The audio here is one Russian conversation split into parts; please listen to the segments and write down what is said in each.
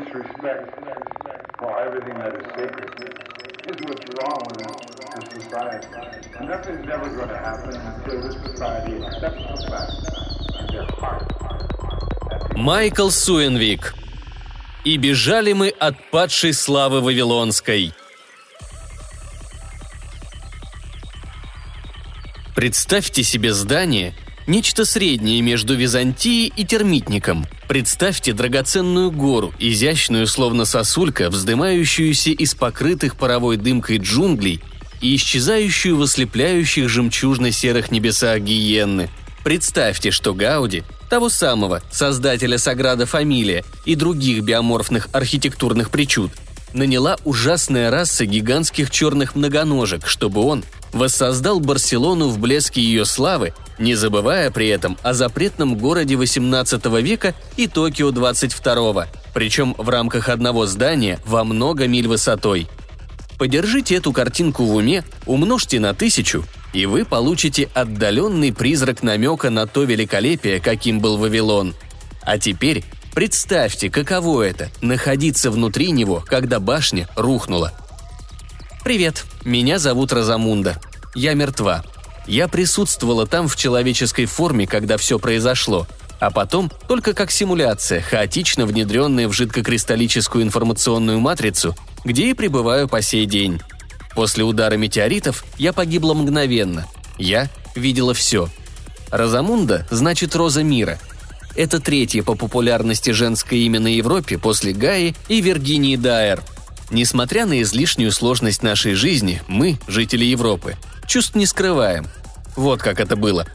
disrespect for everything that is sacred is what's wrong with this, society. And nothing's ever going to happen until this society accepts the fact in their heart. Майкл Суэнвик. И бежали мы от падшей славы Вавилонской. Представьте себе здание, нечто среднее между Византией и термитником. Представьте драгоценную гору, изящную, словно сосулька, вздымающуюся из покрытых паровой дымкой джунглей и исчезающую в ослепляющих жемчужно-серых небесах Гиенны. Представьте, что Гауди, того самого, создателя Саграда Фамилия и других биоморфных архитектурных причуд, наняла ужасная раса гигантских черных многоножек, чтобы он воссоздал Барселону в блеске ее славы, не забывая при этом о запретном городе XVIII века и Токио 22 причем в рамках одного здания во много миль высотой. Подержите эту картинку в уме, умножьте на тысячу, и вы получите отдаленный призрак намека на то великолепие, каким был Вавилон. А теперь представьте, каково это – находиться внутри него, когда башня рухнула – «Привет, меня зовут Розамунда. Я мертва. Я присутствовала там в человеческой форме, когда все произошло, а потом только как симуляция, хаотично внедренная в жидкокристаллическую информационную матрицу, где и пребываю по сей день. После удара метеоритов я погибла мгновенно. Я видела все. Розамунда значит «Роза мира», это третье по популярности женское имя на Европе после Гаи и Виргинии Дайер – Несмотря на излишнюю сложность нашей жизни, мы, жители Европы, чувств не скрываем. Вот как это было.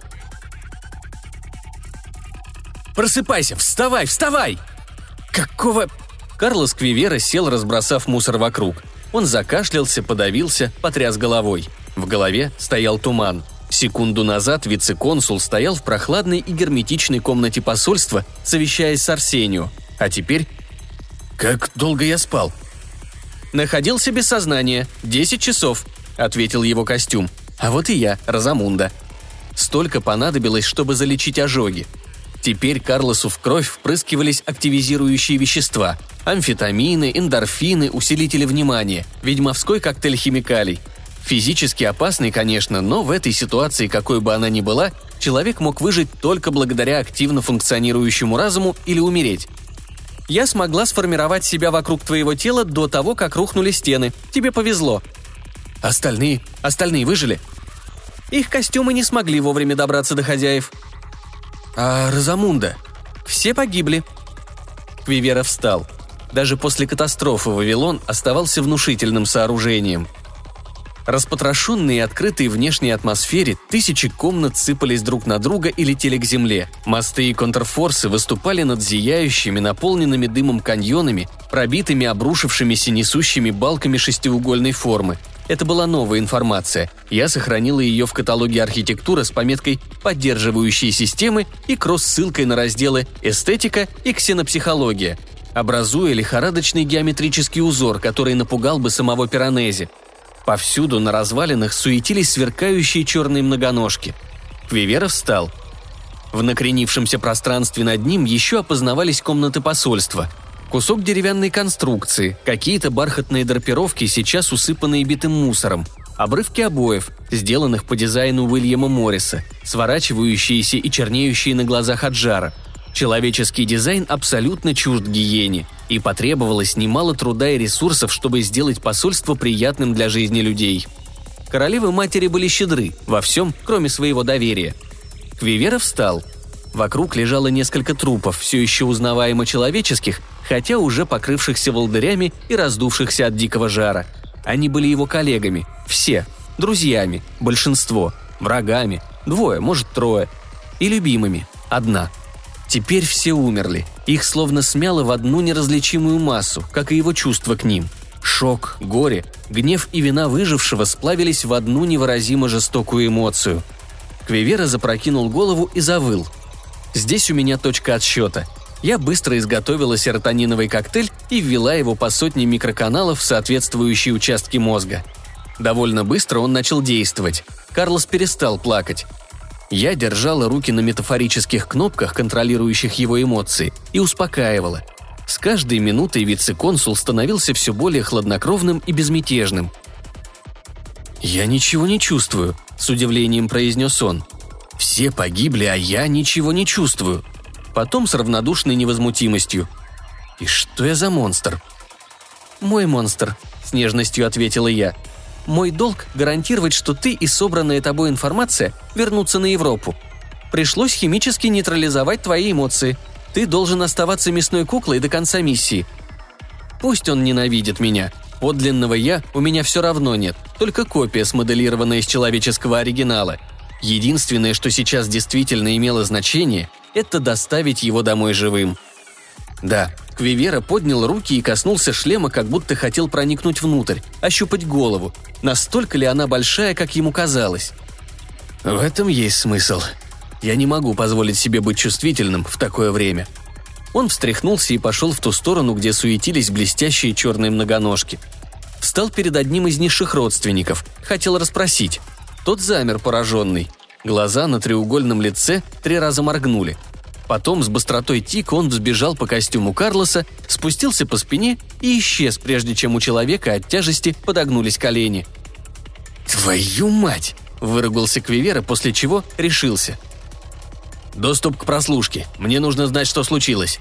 «Просыпайся! Вставай! Вставай!» «Какого...» Карлос Квивера сел, разбросав мусор вокруг. Он закашлялся, подавился, потряс головой. В голове стоял туман. Секунду назад вице-консул стоял в прохладной и герметичной комнате посольства, совещаясь с Арсению. А теперь... «Как долго я спал?» «Находился без сознания. Десять часов», — ответил его костюм. «А вот и я, Розамунда». Столько понадобилось, чтобы залечить ожоги. Теперь Карлосу в кровь впрыскивались активизирующие вещества – амфетамины, эндорфины, усилители внимания, ведьмовской коктейль химикалий. Физически опасный, конечно, но в этой ситуации, какой бы она ни была, человек мог выжить только благодаря активно функционирующему разуму или умереть. Я смогла сформировать себя вокруг твоего тела до того, как рухнули стены. Тебе повезло. Остальные? Остальные выжили? Их костюмы не смогли вовремя добраться до хозяев. А Розамунда? Все погибли. Квивера встал. Даже после катастрофы Вавилон оставался внушительным сооружением – Распотрошенные и открытые внешней атмосфере, тысячи комнат сыпались друг на друга и летели к земле. Мосты и контрфорсы выступали над зияющими, наполненными дымом каньонами, пробитыми обрушившимися несущими балками шестиугольной формы. Это была новая информация. Я сохранила ее в каталоге архитектуры с пометкой «Поддерживающие системы» и кросс-ссылкой на разделы «Эстетика» и «Ксенопсихология», образуя лихорадочный геометрический узор, который напугал бы самого Пиранези – Повсюду на развалинах суетились сверкающие черные многоножки. Квивера встал. В накренившемся пространстве над ним еще опознавались комнаты посольства. Кусок деревянной конструкции, какие-то бархатные драпировки, сейчас усыпанные битым мусором, обрывки обоев, сделанных по дизайну Уильяма Морриса, сворачивающиеся и чернеющие на глазах от жара – Человеческий дизайн абсолютно чужд гиене, и потребовалось немало труда и ресурсов, чтобы сделать посольство приятным для жизни людей. Королевы-матери были щедры во всем, кроме своего доверия. Квивера встал. Вокруг лежало несколько трупов, все еще узнаваемо человеческих, хотя уже покрывшихся волдырями и раздувшихся от дикого жара. Они были его коллегами, все, друзьями, большинство, врагами, двое, может трое, и любимыми, одна – Теперь все умерли. Их словно смяло в одну неразличимую массу, как и его чувства к ним. Шок, горе, гнев и вина выжившего сплавились в одну невыразимо жестокую эмоцию. Квивера запрокинул голову и завыл. «Здесь у меня точка отсчета», я быстро изготовила серотониновый коктейль и ввела его по сотне микроканалов в соответствующие участки мозга. Довольно быстро он начал действовать. Карлос перестал плакать. Я держала руки на метафорических кнопках, контролирующих его эмоции, и успокаивала. С каждой минутой вице-консул становился все более хладнокровным и безмятежным. «Я ничего не чувствую», — с удивлением произнес он. «Все погибли, а я ничего не чувствую». Потом с равнодушной невозмутимостью. «И что я за монстр?» «Мой монстр», — с нежностью ответила я. «Мой долг — гарантировать, что ты и собранная тобой информация вернутся на Европу. Пришлось химически нейтрализовать твои эмоции. Ты должен оставаться мясной куклой до конца миссии. Пусть он ненавидит меня. Подлинного «я» у меня все равно нет, только копия, смоделированная из человеческого оригинала. Единственное, что сейчас действительно имело значение, это доставить его домой живым. Да, Квивера поднял руки и коснулся шлема, как будто хотел проникнуть внутрь, ощупать голову. Настолько ли она большая, как ему казалось? В этом есть смысл. Я не могу позволить себе быть чувствительным в такое время. Он встряхнулся и пошел в ту сторону, где суетились блестящие черные многоножки. Встал перед одним из низших родственников, хотел расспросить. Тот замер пораженный. Глаза на треугольном лице три раза моргнули. Потом с быстротой тика он взбежал по костюму Карлоса, спустился по спине и исчез, прежде чем у человека от тяжести подогнулись колени. «Твою мать!» – выругался Квивера, после чего решился – Доступ к прослушке. Мне нужно знать, что случилось.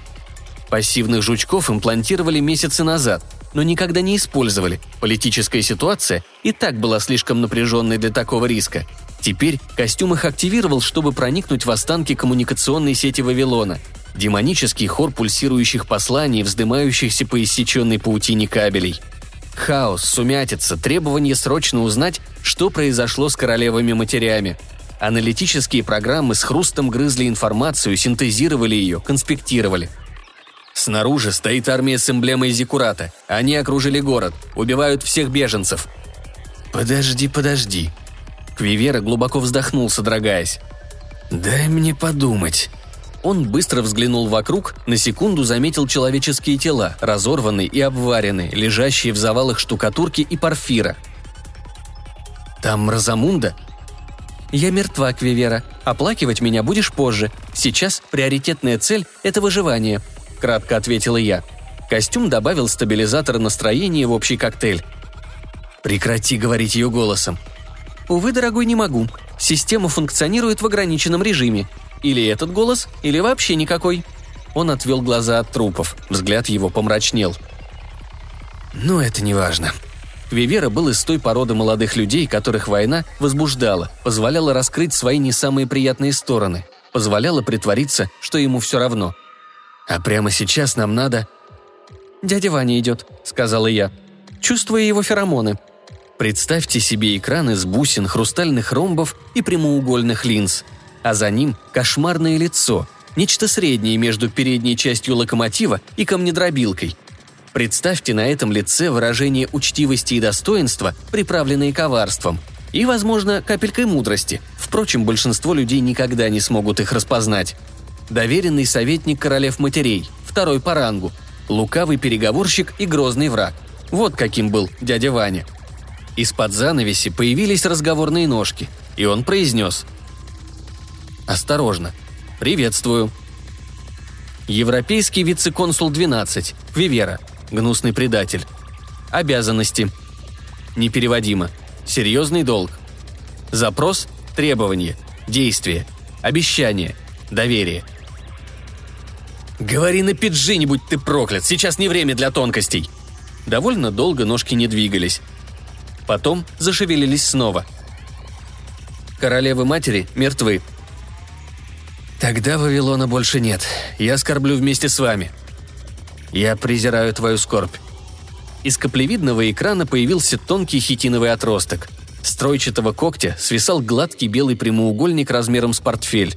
Пассивных жучков имплантировали месяцы назад, но никогда не использовали. Политическая ситуация и так была слишком напряженной для такого риска. Теперь костюм их активировал, чтобы проникнуть в останки коммуникационной сети Вавилона. Демонический хор пульсирующих посланий, вздымающихся по иссеченной паутине кабелей. Хаос, сумятица, требование срочно узнать, что произошло с королевами матерями – Аналитические программы с хрустом грызли информацию, синтезировали ее, конспектировали. Снаружи стоит армия с эмблемой Зикурата. Они окружили город, убивают всех беженцев. «Подожди, подожди». Квивера глубоко вздохнул, содрогаясь. «Дай мне подумать». Он быстро взглянул вокруг, на секунду заметил человеческие тела, разорванные и обваренные, лежащие в завалах штукатурки и порфира. «Там Розамунда?» «Я мертва, Квивера. Оплакивать меня будешь позже. Сейчас приоритетная цель – это выживание», – кратко ответила я. Костюм добавил стабилизатор настроения в общий коктейль. «Прекрати говорить ее голосом». «Увы, дорогой, не могу. Система функционирует в ограниченном режиме. Или этот голос, или вообще никакой». Он отвел глаза от трупов. Взгляд его помрачнел. «Но это не важно», Вивера был из той породы молодых людей, которых война возбуждала, позволяла раскрыть свои не самые приятные стороны, позволяла притвориться, что ему все равно. А прямо сейчас нам надо... «Дядя Ваня идет», — сказала я. «Чувствую его феромоны». Представьте себе экран из бусин, хрустальных ромбов и прямоугольных линз. А за ним кошмарное лицо, нечто среднее между передней частью локомотива и камнедробилкой, Представьте на этом лице выражение учтивости и достоинства, приправленные коварством. И, возможно, капелькой мудрости. Впрочем, большинство людей никогда не смогут их распознать. Доверенный советник королев матерей, второй по рангу, лукавый переговорщик и грозный враг. Вот каким был дядя Ваня. Из-под занавеси появились разговорные ножки, и он произнес «Осторожно. Приветствую». Европейский вице-консул 12, Вивера – Гнусный предатель. Обязанности. Непереводимо. Серьезный долг. Запрос – требование. Действие. Обещание. Доверие. «Говори на пиджи, будь ты проклят, сейчас не время для тонкостей!» Довольно долго ножки не двигались. Потом зашевелились снова. Королевы-матери мертвы. «Тогда Вавилона больше нет. Я скорблю вместе с вами», я презираю твою скорбь». Из каплевидного экрана появился тонкий хитиновый отросток. С тройчатого когтя свисал гладкий белый прямоугольник размером с портфель.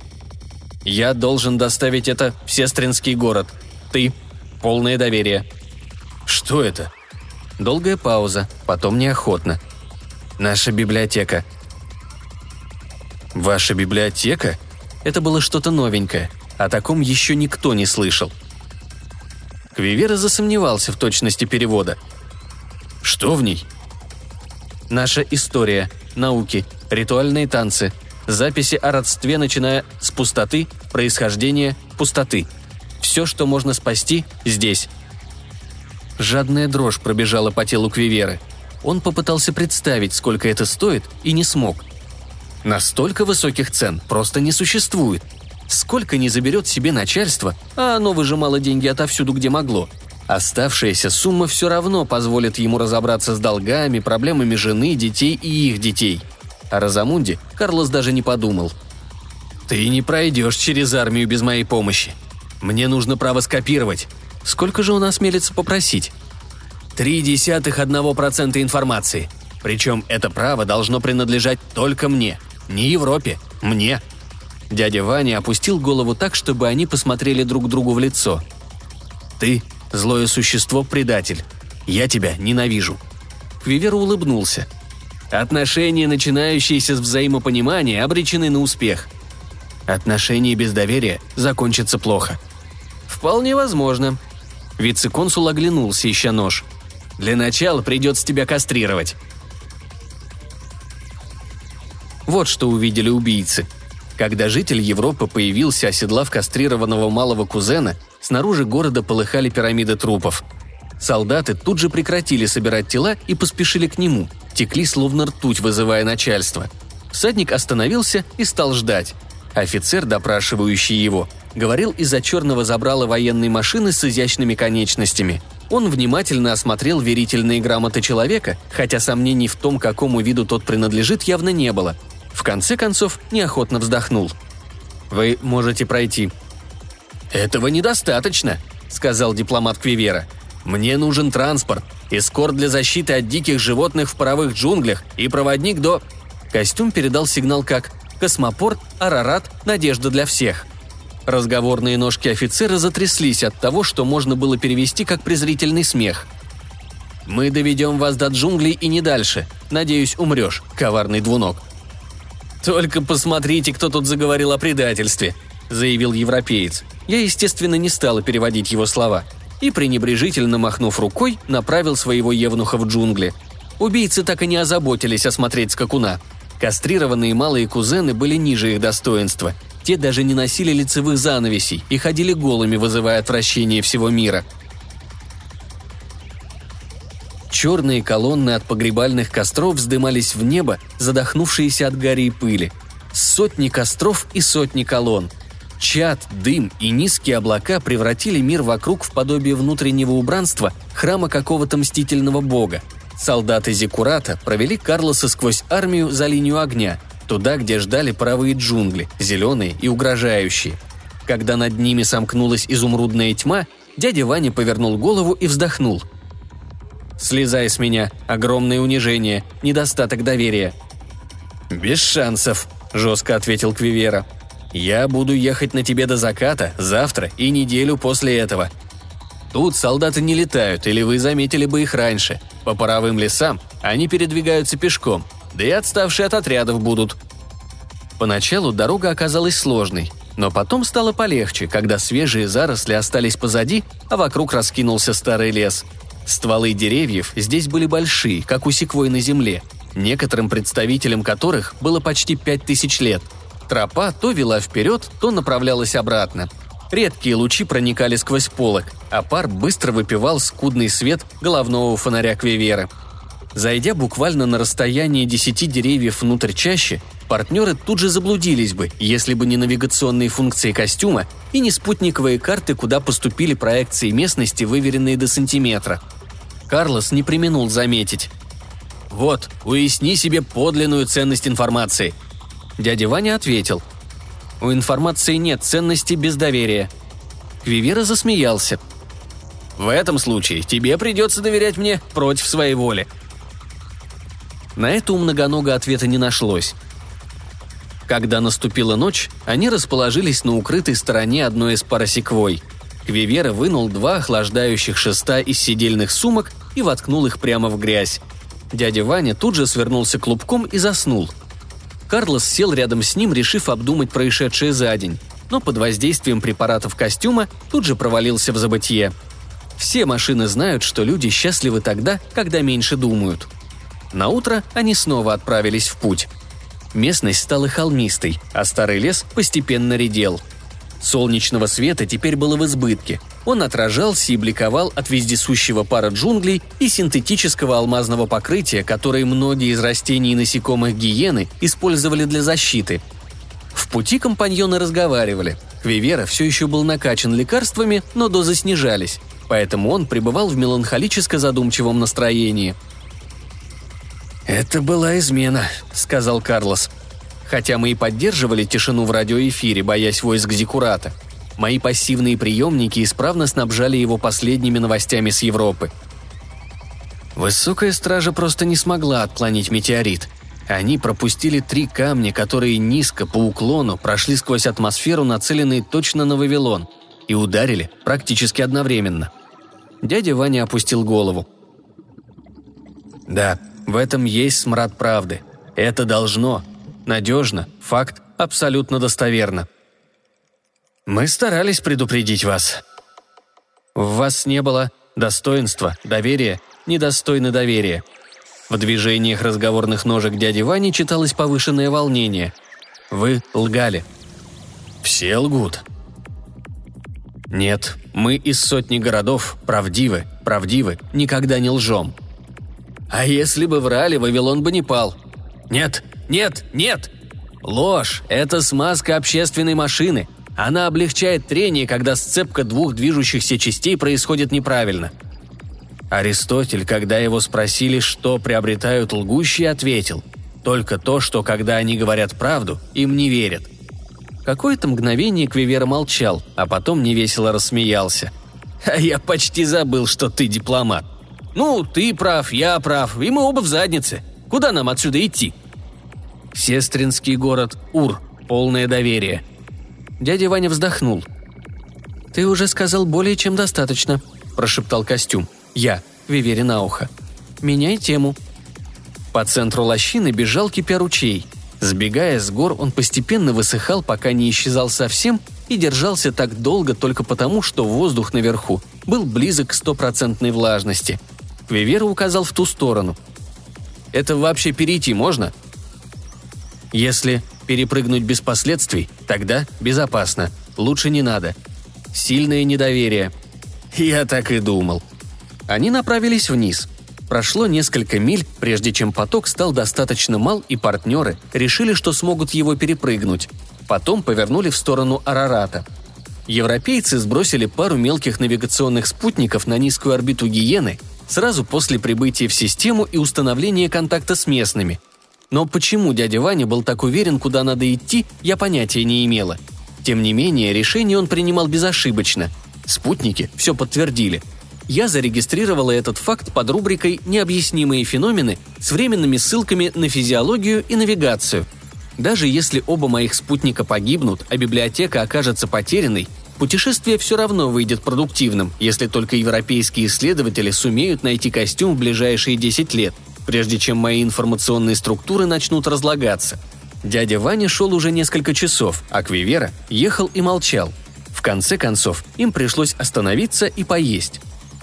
«Я должен доставить это в Сестринский город. Ты. Полное доверие». «Что это?» Долгая пауза, потом неохотно. «Наша библиотека». «Ваша библиотека?» Это было что-то новенькое. О таком еще никто не слышал – Квивера засомневался в точности перевода. «Что в ней?» «Наша история, науки, ритуальные танцы, записи о родстве, начиная с пустоты, происхождения, пустоты. Все, что можно спасти, здесь. Жадная дрожь пробежала по телу Квиверы. Он попытался представить, сколько это стоит, и не смог. Настолько высоких цен просто не существует. Сколько не заберет себе начальство, а оно выжимало деньги отовсюду, где могло. Оставшаяся сумма все равно позволит ему разобраться с долгами, проблемами жены, детей и их детей. О Розамунде Карлос даже не подумал. «Ты не пройдешь через армию без моей помощи. Мне нужно право скопировать. Сколько же он осмелится попросить?» Три десятых одного процента информации. Причем это право должно принадлежать только мне. Не Европе, мне. Дядя Ваня опустил голову так, чтобы они посмотрели друг другу в лицо. «Ты – злое существо-предатель. Я тебя ненавижу». Квивер улыбнулся. «Отношения, начинающиеся с взаимопонимания, обречены на успех. Отношения без доверия закончатся плохо». «Вполне возможно». Вице-консул оглянулся, ища нож – для начала придется тебя кастрировать». Вот что увидели убийцы. Когда житель Европы появился, оседлав кастрированного малого кузена, снаружи города полыхали пирамиды трупов. Солдаты тут же прекратили собирать тела и поспешили к нему, текли словно ртуть, вызывая начальство. Всадник остановился и стал ждать. Офицер, допрашивающий его, говорил из-за черного забрала военной машины с изящными конечностями – он внимательно осмотрел верительные грамоты человека, хотя сомнений в том, какому виду тот принадлежит, явно не было. В конце концов, неохотно вздохнул. «Вы можете пройти». «Этого недостаточно», — сказал дипломат Квивера. «Мне нужен транспорт, эскорт для защиты от диких животных в паровых джунглях и проводник до...» Костюм передал сигнал как «Космопорт, Арарат, Надежда для всех». Разговорные ножки офицера затряслись от того, что можно было перевести как презрительный смех. «Мы доведем вас до джунглей и не дальше. Надеюсь, умрешь, коварный двуног». «Только посмотрите, кто тут заговорил о предательстве», — заявил европеец. Я, естественно, не стала переводить его слова. И, пренебрежительно махнув рукой, направил своего евнуха в джунгли. Убийцы так и не озаботились осмотреть скакуна. Кастрированные малые кузены были ниже их достоинства — те даже не носили лицевых занавесей и ходили голыми, вызывая отвращение всего мира. Черные колонны от погребальных костров вздымались в небо, задохнувшиеся от гари и пыли. Сотни костров и сотни колонн. Чад, дым и низкие облака превратили мир вокруг в подобие внутреннего убранства храма какого-то мстительного бога. Солдаты Зикурата провели Карлоса сквозь армию за линию огня – туда, где ждали паровые джунгли, зеленые и угрожающие. Когда над ними сомкнулась изумрудная тьма, дядя Ваня повернул голову и вздохнул. «Слезай с меня. Огромное унижение. Недостаток доверия». «Без шансов», – жестко ответил Квивера. «Я буду ехать на тебе до заката, завтра и неделю после этого. Тут солдаты не летают, или вы заметили бы их раньше. По паровым лесам они передвигаются пешком, да и отставшие от отрядов будут. Поначалу дорога оказалась сложной, но потом стало полегче, когда свежие заросли остались позади, а вокруг раскинулся старый лес. Стволы деревьев здесь были большие, как у секвой на земле, некоторым представителям которых было почти пять тысяч лет. Тропа то вела вперед, то направлялась обратно. Редкие лучи проникали сквозь полок, а пар быстро выпивал скудный свет головного фонаря Квивера – Зайдя буквально на расстояние десяти деревьев внутрь чаще, партнеры тут же заблудились бы, если бы не навигационные функции костюма и не спутниковые карты, куда поступили проекции местности, выверенные до сантиметра. Карлос не применул заметить. «Вот, уясни себе подлинную ценность информации». Дядя Ваня ответил. «У информации нет ценности без доверия». Квивера засмеялся. «В этом случае тебе придется доверять мне против своей воли», на это у многонога ответа не нашлось. Когда наступила ночь, они расположились на укрытой стороне одной из парасеквой. Квивера вынул два охлаждающих шеста из сидельных сумок и воткнул их прямо в грязь. Дядя Ваня тут же свернулся клубком и заснул. Карлос сел рядом с ним, решив обдумать происшедшее за день, но под воздействием препаратов костюма тут же провалился в забытье. Все машины знают, что люди счастливы тогда, когда меньше думают – на утро они снова отправились в путь. Местность стала холмистой, а старый лес постепенно редел. Солнечного света теперь было в избытке. Он отражался и бликовал от вездесущего пара джунглей и синтетического алмазного покрытия, которые многие из растений и насекомых гиены использовали для защиты. В пути компаньоны разговаривали. Квивера все еще был накачан лекарствами, но дозы снижались, поэтому он пребывал в меланхолическо задумчивом настроении. «Это была измена», — сказал Карлос. Хотя мы и поддерживали тишину в радиоэфире, боясь войск Зикурата. Мои пассивные приемники исправно снабжали его последними новостями с Европы. Высокая стража просто не смогла отклонить метеорит. Они пропустили три камня, которые низко, по уклону, прошли сквозь атмосферу, нацеленные точно на Вавилон, и ударили практически одновременно. Дядя Ваня опустил голову. «Да, в этом есть смрад правды. Это должно, надежно, факт абсолютно достоверно. Мы старались предупредить вас. В вас не было достоинства, доверия, недостойно доверия. В движениях разговорных ножек дяди Вани читалось повышенное волнение. Вы лгали. Все лгут. Нет, мы из сотни городов правдивы, правдивы, никогда не лжем. А если бы врали, Вавилон бы не пал. Нет, нет, нет! Ложь – это смазка общественной машины. Она облегчает трение, когда сцепка двух движущихся частей происходит неправильно. Аристотель, когда его спросили, что приобретают лгущие, ответил – только то, что когда они говорят правду, им не верят. Какое-то мгновение Квивера молчал, а потом невесело рассмеялся. «А я почти забыл, что ты дипломат. Ну, ты прав, я прав, и мы оба в заднице. Куда нам отсюда идти?» Сестринский город Ур. Полное доверие. Дядя Ваня вздохнул. «Ты уже сказал более чем достаточно», – прошептал костюм. «Я, Вивере на ухо. Меняй тему». По центру лощины бежал кипя ручей. Сбегая с гор, он постепенно высыхал, пока не исчезал совсем, и держался так долго только потому, что воздух наверху был близок к стопроцентной влажности. Вивера указал в ту сторону. «Это вообще перейти можно?» Если перепрыгнуть без последствий, тогда безопасно. Лучше не надо. Сильное недоверие. Я так и думал. Они направились вниз. Прошло несколько миль, прежде чем поток стал достаточно мал, и партнеры решили, что смогут его перепрыгнуть. Потом повернули в сторону Арарата. Европейцы сбросили пару мелких навигационных спутников на низкую орбиту Гиены сразу после прибытия в систему и установления контакта с местными – но почему дядя Ваня был так уверен, куда надо идти, я понятия не имела. Тем не менее, решение он принимал безошибочно. Спутники все подтвердили. Я зарегистрировала этот факт под рубрикой «Необъяснимые феномены» с временными ссылками на физиологию и навигацию. Даже если оба моих спутника погибнут, а библиотека окажется потерянной, путешествие все равно выйдет продуктивным, если только европейские исследователи сумеют найти костюм в ближайшие 10 лет – прежде чем мои информационные структуры начнут разлагаться. Дядя Ваня шел уже несколько часов, а Квивера ехал и молчал. В конце концов, им пришлось остановиться и поесть.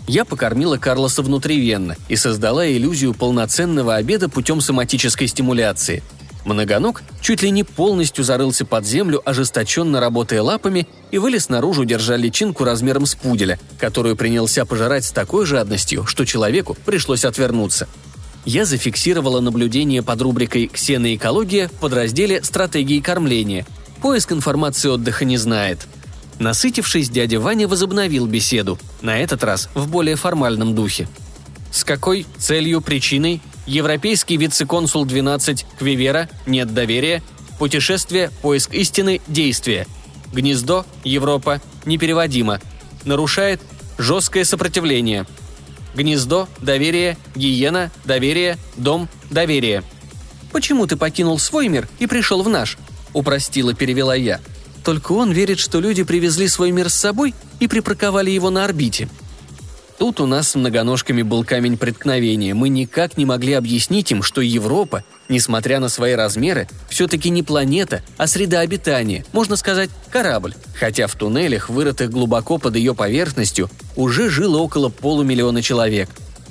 Я покормила Карлоса внутривенно и создала иллюзию полноценного обеда путем соматической стимуляции. Многоног чуть ли не полностью зарылся под землю, ожесточенно работая лапами, и вылез наружу, держа личинку размером с пуделя, которую принялся пожирать с такой жадностью, что человеку пришлось отвернуться – я зафиксировала наблюдение под рубрикой «Ксеноэкология» в подразделе «Стратегии кормления». Поиск информации отдыха не знает. Насытившись, дядя Ваня возобновил беседу, на этот раз в более формальном духе. С какой целью, причиной Европейский вице-консул 12 Квивера «Нет доверия», путешествие, поиск истины, действие. Гнездо, Европа, непереводимо. Нарушает жесткое сопротивление – Гнездо, доверие, гиена, доверие, дом, доверие. «Почему ты покинул свой мир и пришел в наш?» – упростила перевела я. «Только он верит, что люди привезли свой мир с собой и припарковали его на орбите», Тут у нас с многоножками был камень преткновения. Мы никак не могли объяснить им, что Европа, несмотря на свои размеры, все-таки не планета, а среда обитания, можно сказать, корабль. Хотя в туннелях, вырытых глубоко под ее поверхностью, уже жило около полумиллиона человек.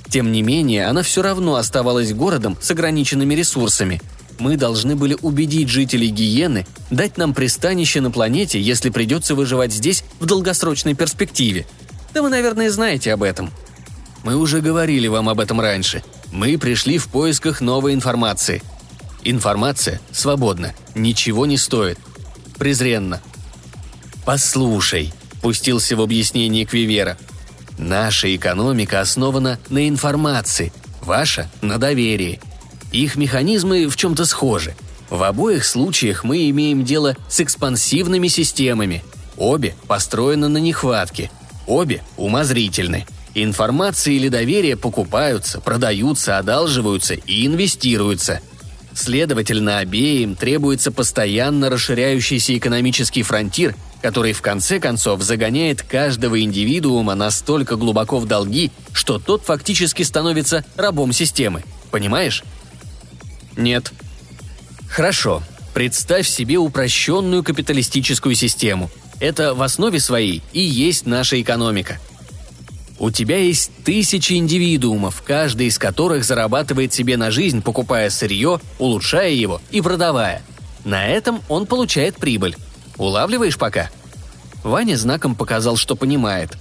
Тем не менее, она все равно оставалась городом с ограниченными ресурсами. мы должны были убедить жителей Гиены дать нам пристанище на планете, если придется выживать здесь в долгосрочной перспективе. Да вы, наверное, знаете об этом. Мы уже говорили вам об этом раньше. Мы пришли в поисках новой информации. Информация свободна, ничего не стоит. Презренно. «Послушай», – пустился в объяснение Квивера. «Наша экономика основана на информации, ваша – на доверии. Их механизмы в чем-то схожи. В обоих случаях мы имеем дело с экспансивными системами. Обе построены на нехватке, обе умозрительны. Информация или доверие покупаются, продаются, одалживаются и инвестируются – Следовательно, обеим требуется постоянно расширяющийся экономический фронтир, который в конце концов загоняет каждого индивидуума настолько глубоко в долги, что тот фактически становится рабом системы. Понимаешь? Нет. Хорошо. Представь себе упрощенную капиталистическую систему. Это в основе своей и есть наша экономика – у тебя есть тысячи индивидуумов, каждый из которых зарабатывает себе на жизнь, покупая сырье, улучшая его и продавая. На этом он получает прибыль. Улавливаешь пока? Ваня знаком показал, что понимает.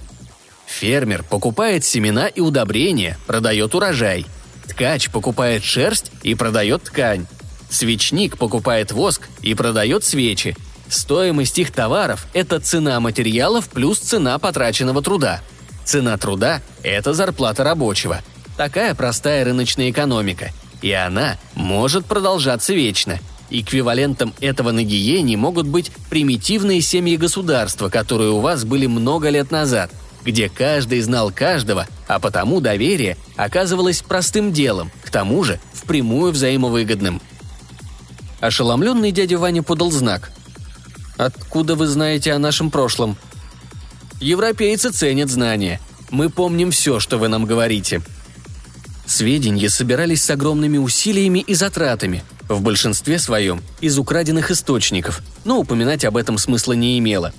Фермер покупает семена и удобрения, продает урожай. Ткач покупает шерсть и продает ткань. Свечник покупает воск и продает свечи. Стоимость их товаров – это цена материалов плюс цена потраченного труда – Цена труда – это зарплата рабочего. Такая простая рыночная экономика. И она может продолжаться вечно. Эквивалентом этого на гиене могут быть примитивные семьи государства, которые у вас были много лет назад, где каждый знал каждого, а потому доверие оказывалось простым делом, к тому же впрямую взаимовыгодным. Ошеломленный дядя Ваня подал знак. «Откуда вы знаете о нашем прошлом?» Европейцы ценят знания. Мы помним все, что вы нам говорите». Сведения собирались с огромными усилиями и затратами, в большинстве своем из украденных источников, но упоминать об этом смысла не имело.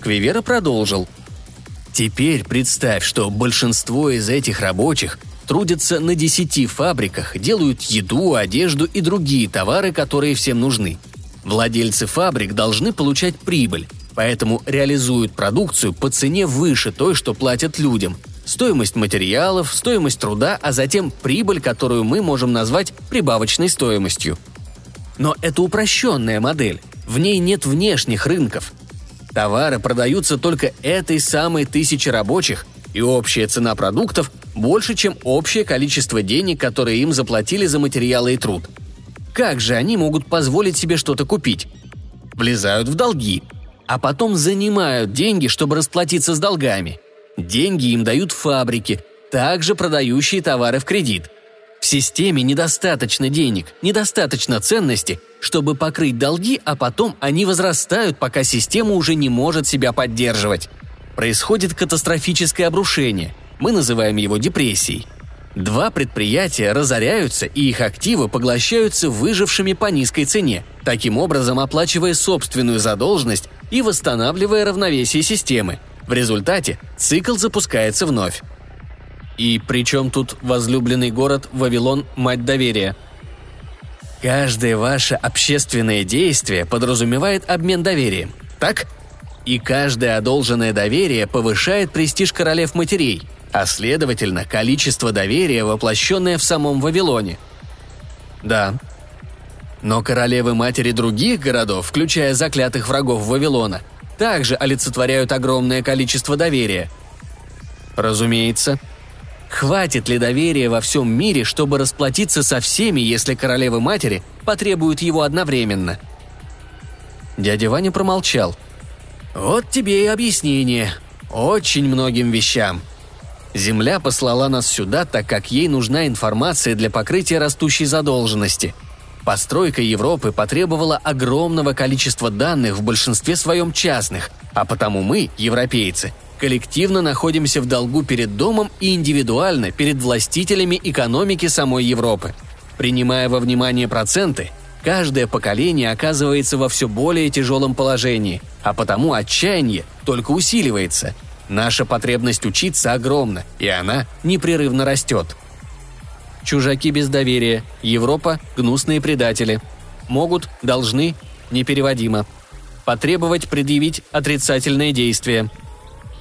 Квивера продолжил. «Теперь представь, что большинство из этих рабочих трудятся на десяти фабриках, делают еду, одежду и другие товары, которые всем нужны. Владельцы фабрик должны получать прибыль, поэтому реализуют продукцию по цене выше той, что платят людям. Стоимость материалов, стоимость труда, а затем прибыль, которую мы можем назвать прибавочной стоимостью. Но это упрощенная модель. В ней нет внешних рынков. Товары продаются только этой самой тысячи рабочих, и общая цена продуктов больше, чем общее количество денег, которые им заплатили за материалы и труд. Как же они могут позволить себе что-то купить? Влезают в долги, а потом занимают деньги, чтобы расплатиться с долгами. Деньги им дают фабрики, также продающие товары в кредит. В системе недостаточно денег, недостаточно ценности, чтобы покрыть долги, а потом они возрастают, пока система уже не может себя поддерживать. Происходит катастрофическое обрушение. Мы называем его депрессией – Два предприятия разоряются, и их активы поглощаются выжившими по низкой цене, таким образом оплачивая собственную задолженность и восстанавливая равновесие системы. В результате цикл запускается вновь. И при чем тут возлюбленный город Вавилон Мать Доверия? Каждое ваше общественное действие подразумевает обмен доверием, так? И каждое одолженное доверие повышает престиж королев-матерей – а следовательно, количество доверия, воплощенное в самом Вавилоне. Да. Но королевы-матери других городов, включая заклятых врагов Вавилона, также олицетворяют огромное количество доверия. Разумеется. Хватит ли доверия во всем мире, чтобы расплатиться со всеми, если королевы-матери потребуют его одновременно? Дядя Ваня промолчал. «Вот тебе и объяснение. Очень многим вещам», Земля послала нас сюда, так как ей нужна информация для покрытия растущей задолженности. Постройка Европы потребовала огромного количества данных, в большинстве своем частных, а потому мы, европейцы, коллективно находимся в долгу перед домом и индивидуально перед властителями экономики самой Европы. Принимая во внимание проценты, каждое поколение оказывается во все более тяжелом положении, а потому отчаяние только усиливается – Наша потребность учиться огромна, и она непрерывно растет. Чужаки без доверия, Европа – гнусные предатели. Могут, должны, непереводимо. Потребовать, предъявить отрицательное действие.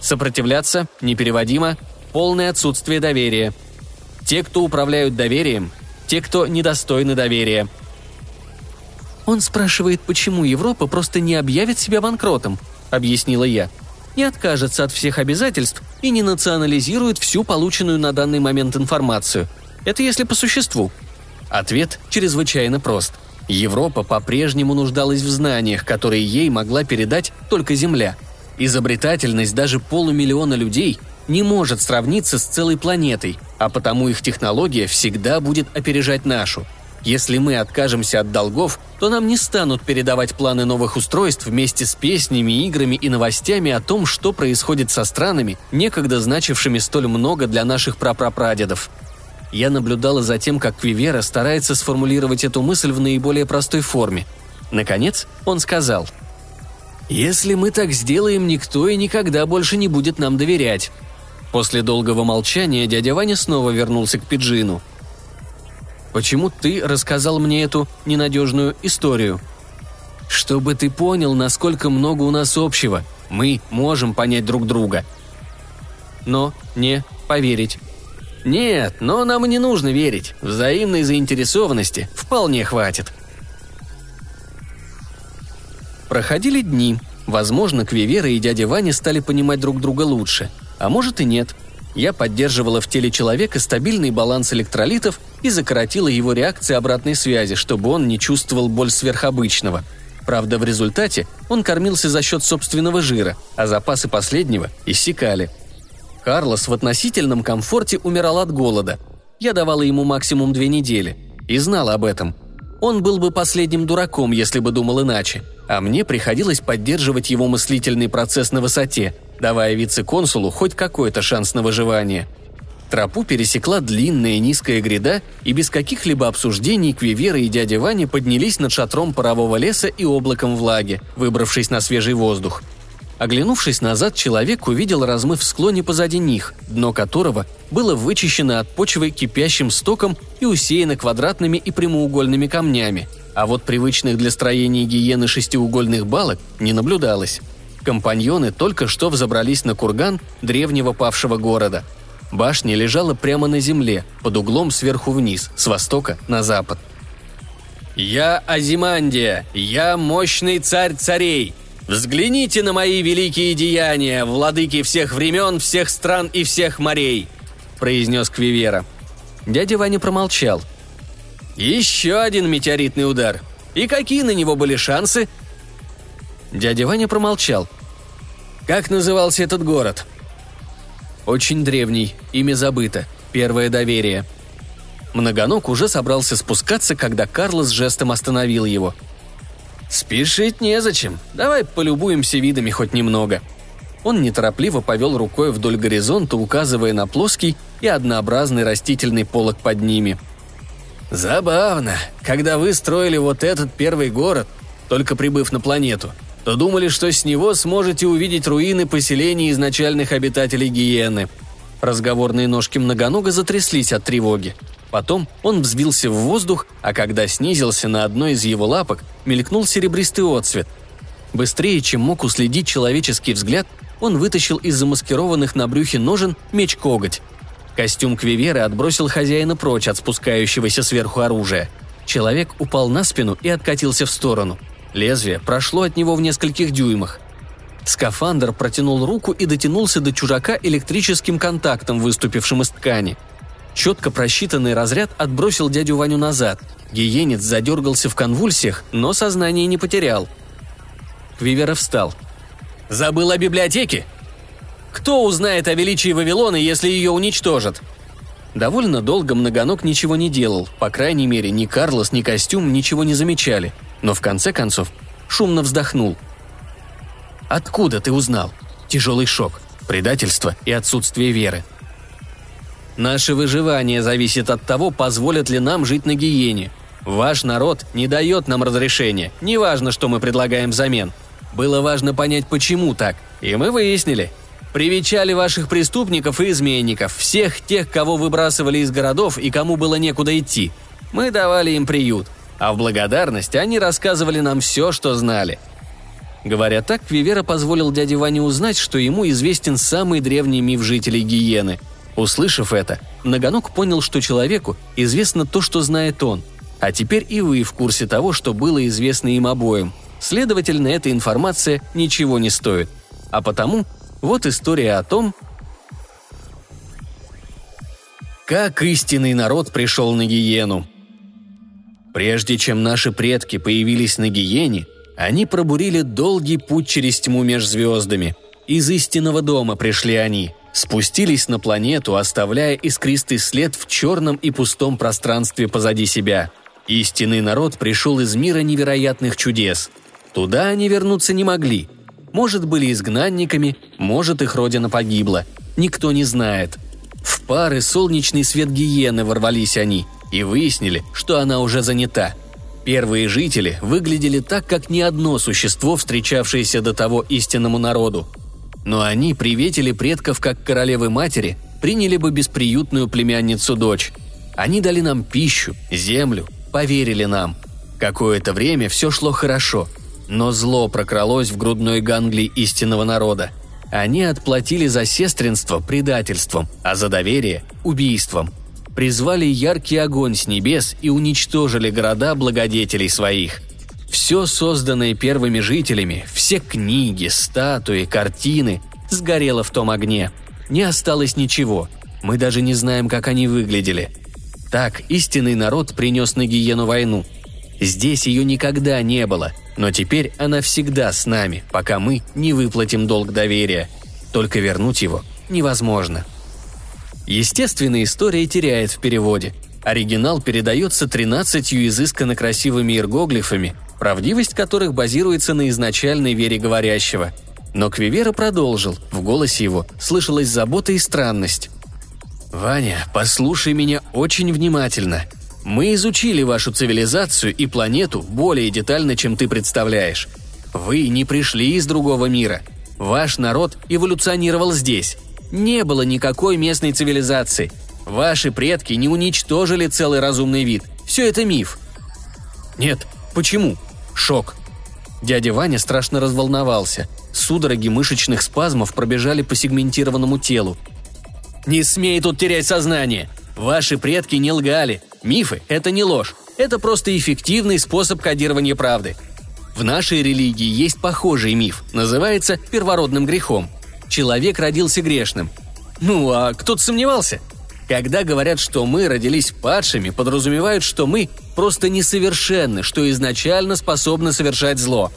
Сопротивляться, непереводимо, полное отсутствие доверия. Те, кто управляют доверием, те, кто недостойны доверия. Он спрашивает, почему Европа просто не объявит себя банкротом, объяснила я. Не откажется от всех обязательств и не национализирует всю полученную на данный момент информацию. Это если по существу. Ответ чрезвычайно прост. Европа по-прежнему нуждалась в знаниях, которые ей могла передать только Земля. Изобретательность даже полумиллиона людей не может сравниться с целой планетой, а потому их технология всегда будет опережать нашу. Если мы откажемся от долгов, то нам не станут передавать планы новых устройств вместе с песнями, играми и новостями о том, что происходит со странами, некогда значившими столь много для наших прапрапрадедов. Я наблюдала за тем, как Квивера старается сформулировать эту мысль в наиболее простой форме. Наконец, он сказал – «Если мы так сделаем, никто и никогда больше не будет нам доверять». После долгого молчания дядя Ваня снова вернулся к Пиджину. «Почему ты рассказал мне эту ненадежную историю?» «Чтобы ты понял, насколько много у нас общего. Мы можем понять друг друга». «Но не поверить». «Нет, но нам и не нужно верить. Взаимной заинтересованности вполне хватит», Проходили дни. Возможно, Квивера и дядя Ваня стали понимать друг друга лучше. А может и нет. Я поддерживала в теле человека стабильный баланс электролитов и закоротила его реакции обратной связи, чтобы он не чувствовал боль сверхобычного. Правда, в результате он кормился за счет собственного жира, а запасы последнего иссякали. Карлос в относительном комфорте умирал от голода. Я давала ему максимум две недели. И знала об этом – он был бы последним дураком, если бы думал иначе, а мне приходилось поддерживать его мыслительный процесс на высоте, давая вице-консулу хоть какой-то шанс на выживание. Тропу пересекла длинная низкая гряда, и без каких-либо обсуждений Квивера и дядя Ваня поднялись над шатром парового леса и облаком влаги, выбравшись на свежий воздух – Оглянувшись назад, человек увидел размыв в склоне позади них, дно которого было вычищено от почвы кипящим стоком и усеяно квадратными и прямоугольными камнями, а вот привычных для строения гиены шестиугольных балок не наблюдалось. Компаньоны только что взобрались на курган древнего павшего города. Башня лежала прямо на земле, под углом сверху вниз, с востока на запад. «Я Азимандия! Я мощный царь царей!» Взгляните на мои великие деяния, владыки всех времен, всех стран и всех морей!» – произнес Квивера. Дядя Ваня промолчал. «Еще один метеоритный удар. И какие на него были шансы?» Дядя Ваня промолчал. «Как назывался этот город?» «Очень древний. Имя забыто. Первое доверие». Многоног уже собрался спускаться, когда Карлос жестом остановил его – «Спешить незачем. Давай полюбуемся видами хоть немного». Он неторопливо повел рукой вдоль горизонта, указывая на плоский и однообразный растительный полог под ними. «Забавно. Когда вы строили вот этот первый город, только прибыв на планету, то думали, что с него сможете увидеть руины поселений изначальных обитателей Гиены». Разговорные ножки многонога затряслись от тревоги. Потом он взвился в воздух, а когда снизился на одной из его лапок, мелькнул серебристый отцвет. Быстрее, чем мог уследить человеческий взгляд, он вытащил из замаскированных на брюхе ножен меч-коготь. Костюм Квиверы отбросил хозяина прочь от спускающегося сверху оружия. Человек упал на спину и откатился в сторону. Лезвие прошло от него в нескольких дюймах. Скафандр протянул руку и дотянулся до чужака электрическим контактом, выступившим из ткани – Четко просчитанный разряд отбросил дядю Ваню назад. Гиенец задергался в конвульсиях, но сознание не потерял. Квивера встал. «Забыл о библиотеке? Кто узнает о величии Вавилона, если ее уничтожат?» Довольно долго Многоног ничего не делал, по крайней мере, ни Карлос, ни костюм ничего не замечали, но в конце концов шумно вздохнул. «Откуда ты узнал? Тяжелый шок, предательство и отсутствие веры», Наше выживание зависит от того, позволят ли нам жить на гиене. Ваш народ не дает нам разрешения, неважно, что мы предлагаем взамен. Было важно понять, почему так, и мы выяснили. Привечали ваших преступников и изменников, всех тех, кого выбрасывали из городов и кому было некуда идти. Мы давали им приют. а в благодарность они рассказывали нам все, что знали. Говоря так, Вивера позволил дяде Ване узнать, что ему известен самый древний миф жителей Гиены. Услышав это, Многоног понял, что человеку известно то, что знает он. А теперь и вы в курсе того, что было известно им обоим. Следовательно, эта информация ничего не стоит. А потому вот история о том, как истинный народ пришел на Гиену. Прежде чем наши предки появились на Гиене, они пробурили долгий путь через тьму меж звездами. Из истинного дома пришли они, спустились на планету, оставляя искристый след в черном и пустом пространстве позади себя. Истинный народ пришел из мира невероятных чудес. Туда они вернуться не могли. Может, были изгнанниками, может, их родина погибла. Никто не знает. В пары солнечный свет гиены ворвались они и выяснили, что она уже занята – Первые жители выглядели так, как ни одно существо, встречавшееся до того истинному народу. Но они приветили предков как королевы-матери, приняли бы бесприютную племянницу-дочь. Они дали нам пищу, землю, поверили нам. Какое-то время все шло хорошо, но зло прокралось в грудной ганглии истинного народа. Они отплатили за сестринство предательством, а за доверие – убийством – призвали яркий огонь с небес и уничтожили города благодетелей своих. Все созданное первыми жителями, все книги, статуи, картины сгорело в том огне. Не осталось ничего. Мы даже не знаем, как они выглядели. Так истинный народ принес на Гиену войну. Здесь ее никогда не было, но теперь она всегда с нами, пока мы не выплатим долг доверия. Только вернуть его невозможно. Естественная история теряет в переводе. Оригинал передается 13 изысканно красивыми иероглифами, правдивость которых базируется на изначальной вере говорящего. Но Квивера продолжил, в голосе его слышалась забота и странность. «Ваня, послушай меня очень внимательно. Мы изучили вашу цивилизацию и планету более детально, чем ты представляешь. Вы не пришли из другого мира. Ваш народ эволюционировал здесь. Не было никакой местной цивилизации. Ваши предки не уничтожили целый разумный вид. Все это миф. Нет, почему? Шок. Дядя Ваня страшно разволновался. Судороги мышечных спазмов пробежали по сегментированному телу. «Не смей тут терять сознание! Ваши предки не лгали. Мифы – это не ложь. Это просто эффективный способ кодирования правды. В нашей религии есть похожий миф, называется первородным грехом человек родился грешным. Ну, а кто-то сомневался? Когда говорят, что мы родились падшими, подразумевают, что мы просто несовершенны, что изначально способны совершать зло.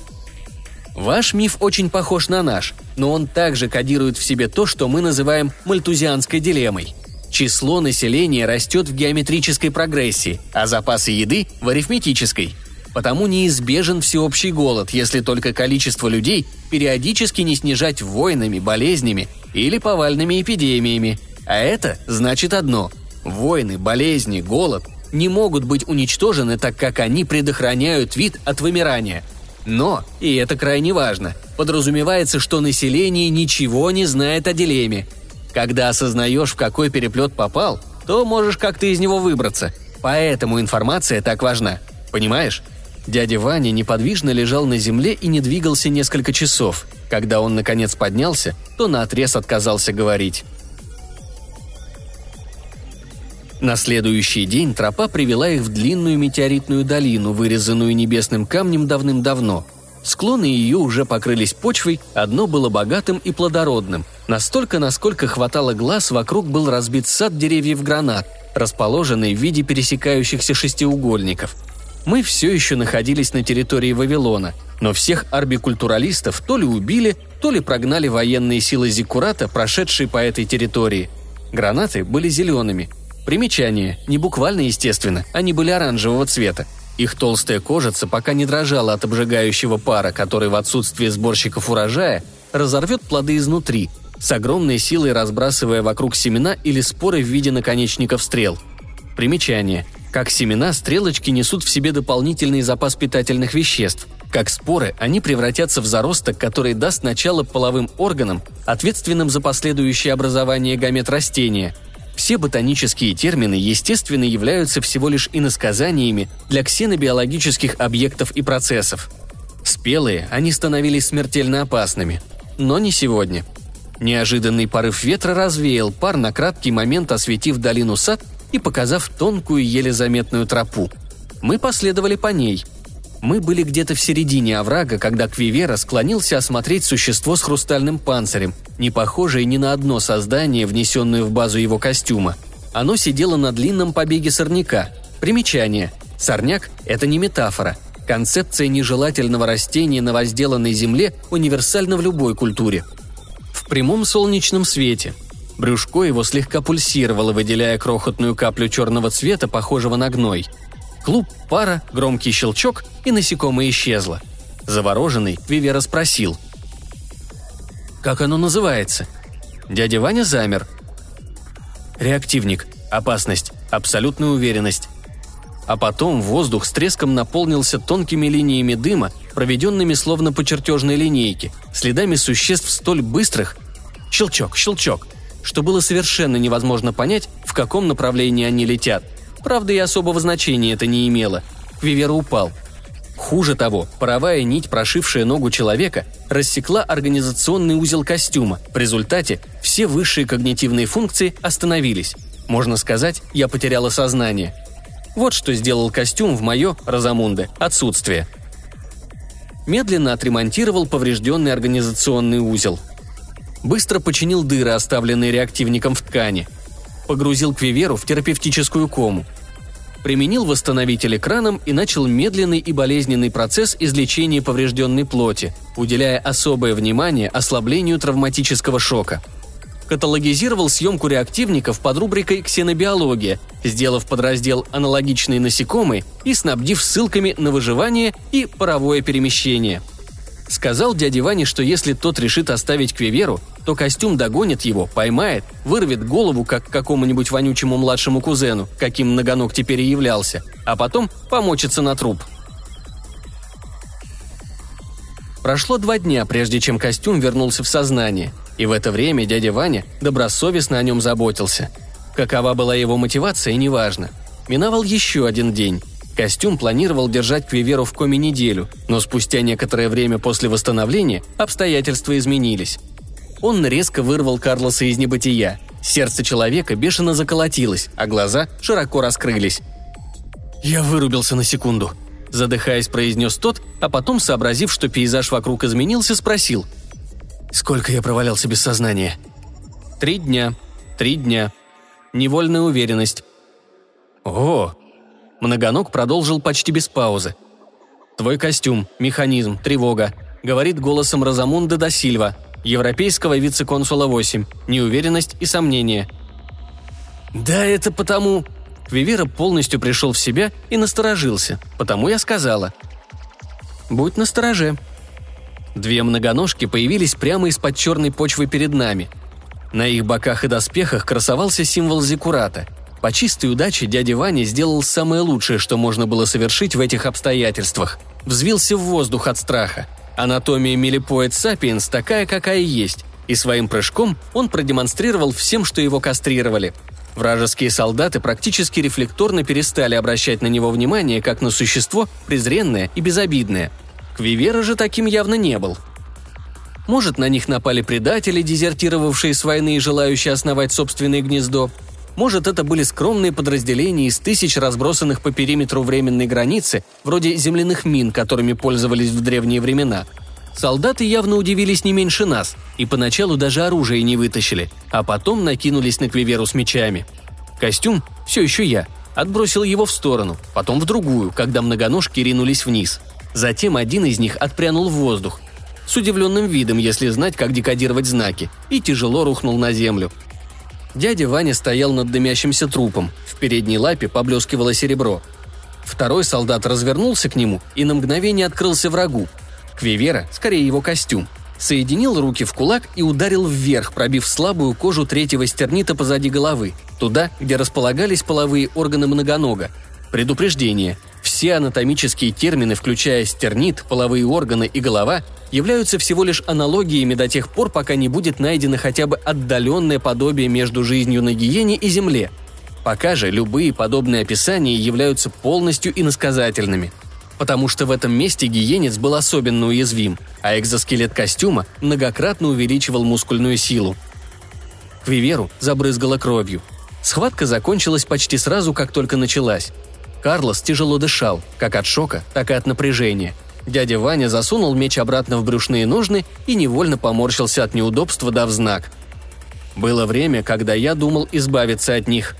Ваш миф очень похож на наш, но он также кодирует в себе то, что мы называем мальтузианской дилеммой. Число населения растет в геометрической прогрессии, а запасы еды – в арифметической – Потому неизбежен всеобщий голод, если только количество людей периодически не снижать войнами, болезнями или повальными эпидемиями. А это значит одно – войны, болезни, голод не могут быть уничтожены, так как они предохраняют вид от вымирания. Но, и это крайне важно, подразумевается, что население ничего не знает о дилемме. Когда осознаешь, в какой переплет попал, то можешь как-то из него выбраться. Поэтому информация так важна. Понимаешь? Дядя Ваня неподвижно лежал на земле и не двигался несколько часов. Когда он наконец поднялся, то наотрез отказался говорить. На следующий день тропа привела их в длинную метеоритную долину, вырезанную небесным камнем давным-давно. Склоны ее уже покрылись почвой, одно было богатым и плодородным. Настолько, насколько хватало глаз, вокруг был разбит сад деревьев гранат, расположенный в виде пересекающихся шестиугольников – мы все еще находились на территории Вавилона, но всех арбикультуралистов то ли убили, то ли прогнали военные силы Зиккурата, прошедшие по этой территории. Гранаты были зелеными. Примечание, не буквально естественно, они были оранжевого цвета. Их толстая кожица пока не дрожала от обжигающего пара, который в отсутствие сборщиков урожая разорвет плоды изнутри, с огромной силой разбрасывая вокруг семена или споры в виде наконечников стрел. Примечание – как семена, стрелочки несут в себе дополнительный запас питательных веществ. Как споры, они превратятся в заросток, который даст начало половым органам, ответственным за последующее образование гамет растения. Все ботанические термины, естественно, являются всего лишь иносказаниями для ксенобиологических объектов и процессов. Спелые они становились смертельно опасными. Но не сегодня. Неожиданный порыв ветра развеял пар на краткий момент, осветив долину сад и показав тонкую, еле заметную тропу. Мы последовали по ней. Мы были где-то в середине оврага, когда Квивера склонился осмотреть существо с хрустальным панцирем, не похожее ни на одно создание, внесенное в базу его костюма. Оно сидело на длинном побеге сорняка. Примечание. Сорняк – это не метафора. Концепция нежелательного растения на возделанной земле универсальна в любой культуре. В прямом солнечном свете – Брюшко его слегка пульсировало, выделяя крохотную каплю черного цвета, похожего на гной. Клуб, пара, громкий щелчок, и насекомое исчезло. Завороженный, Вивера спросил. «Как оно называется?» Дядя Ваня замер. Реактивник. Опасность. Абсолютная уверенность. А потом воздух с треском наполнился тонкими линиями дыма, проведенными словно по чертежной линейке, следами существ столь быстрых. Щелчок, щелчок – что было совершенно невозможно понять, в каком направлении они летят. Правда, и особого значения это не имело. Квивер упал. Хуже того, паровая нить, прошившая ногу человека, рассекла организационный узел костюма. В результате все высшие когнитивные функции остановились. Можно сказать, я потеряла сознание. Вот что сделал костюм в мое, Розамунде, отсутствие. Медленно отремонтировал поврежденный организационный узел – Быстро починил дыры, оставленные реактивником в ткани. Погрузил Квиверу в терапевтическую кому. Применил восстановитель экраном и начал медленный и болезненный процесс излечения поврежденной плоти, уделяя особое внимание ослаблению травматического шока – каталогизировал съемку реактивников под рубрикой «Ксенобиология», сделав подраздел «Аналогичные насекомые» и снабдив ссылками на выживание и паровое перемещение – Сказал дяде Ване, что если тот решит оставить Квеверу, то костюм догонит его, поймает, вырвет голову, как какому-нибудь вонючему младшему кузену, каким многоног теперь и являлся, а потом помочится на труп. Прошло два дня, прежде чем костюм вернулся в сознание, и в это время дядя Ваня добросовестно о нем заботился. Какова была его мотивация, неважно. Миновал еще один день. Костюм планировал держать Квиверу в коме неделю, но спустя некоторое время после восстановления обстоятельства изменились. Он резко вырвал Карлоса из небытия. Сердце человека бешено заколотилось, а глаза широко раскрылись. «Я вырубился на секунду», – задыхаясь, произнес тот, а потом, сообразив, что пейзаж вокруг изменился, спросил. «Сколько я провалялся без сознания?» «Три дня. Три дня. Невольная уверенность». «О, Многоног продолжил почти без паузы. «Твой костюм, механизм, тревога», — говорит голосом Розамунда да Сильва, европейского вице-консула 8, неуверенность и сомнение. «Да это потому...» Вивера полностью пришел в себя и насторожился, потому я сказала. «Будь настороже». Две многоножки появились прямо из-под черной почвы перед нами. На их боках и доспехах красовался символ Зикурата — по чистой удаче дядя Ваня сделал самое лучшее, что можно было совершить в этих обстоятельствах. Взвился в воздух от страха. Анатомия милипоэт сапиенс такая, какая есть, и своим прыжком он продемонстрировал всем, что его кастрировали. Вражеские солдаты практически рефлекторно перестали обращать на него внимание, как на существо презренное и безобидное. Квивера же таким явно не был. Может, на них напали предатели, дезертировавшие с войны и желающие основать собственное гнездо – может, это были скромные подразделения из тысяч разбросанных по периметру временной границы, вроде земляных мин, которыми пользовались в древние времена. Солдаты явно удивились не меньше нас, и поначалу даже оружие не вытащили, а потом накинулись на Квиверу с мечами. Костюм, все еще я, отбросил его в сторону, потом в другую, когда многоножки ринулись вниз. Затем один из них отпрянул в воздух, с удивленным видом, если знать, как декодировать знаки, и тяжело рухнул на землю, Дядя Ваня стоял над дымящимся трупом. В передней лапе поблескивало серебро. Второй солдат развернулся к нему и на мгновение открылся врагу. Квивера, скорее его костюм, соединил руки в кулак и ударил вверх, пробив слабую кожу третьего стернита позади головы, туда, где располагались половые органы многонога. Предупреждение. Все анатомические термины, включая стернит, половые органы и голова, являются всего лишь аналогиями до тех пор, пока не будет найдено хотя бы отдаленное подобие между жизнью на гиене и Земле. Пока же любые подобные описания являются полностью иносказательными. Потому что в этом месте гиенец был особенно уязвим, а экзоскелет костюма многократно увеличивал мускульную силу. Квиверу забрызгала кровью. Схватка закончилась почти сразу, как только началась. Карлос тяжело дышал, как от шока, так и от напряжения – Дядя Ваня засунул меч обратно в брюшные ножны и невольно поморщился от неудобства, дав знак. Было время, когда я думал избавиться от них.